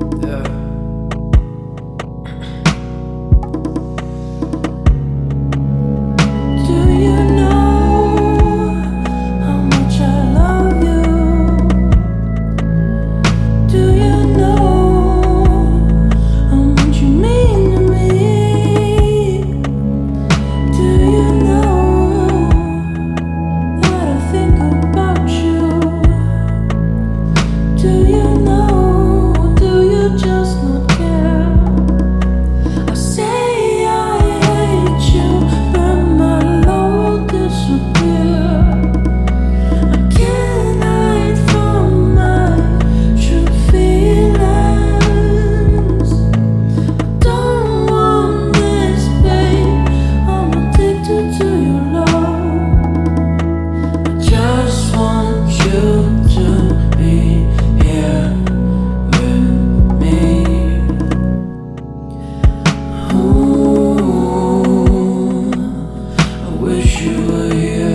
Yeah. wish you were here.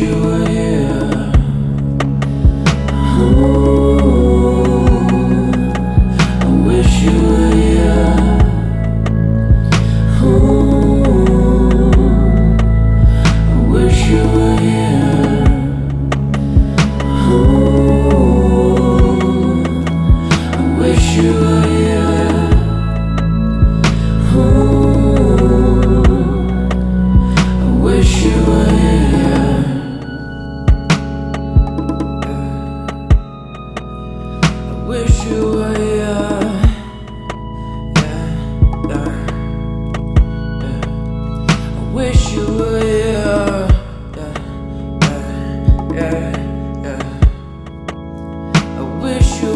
You wish you were here. Yeah, yeah, yeah. I wish you were here. Yeah, yeah, yeah. I wish you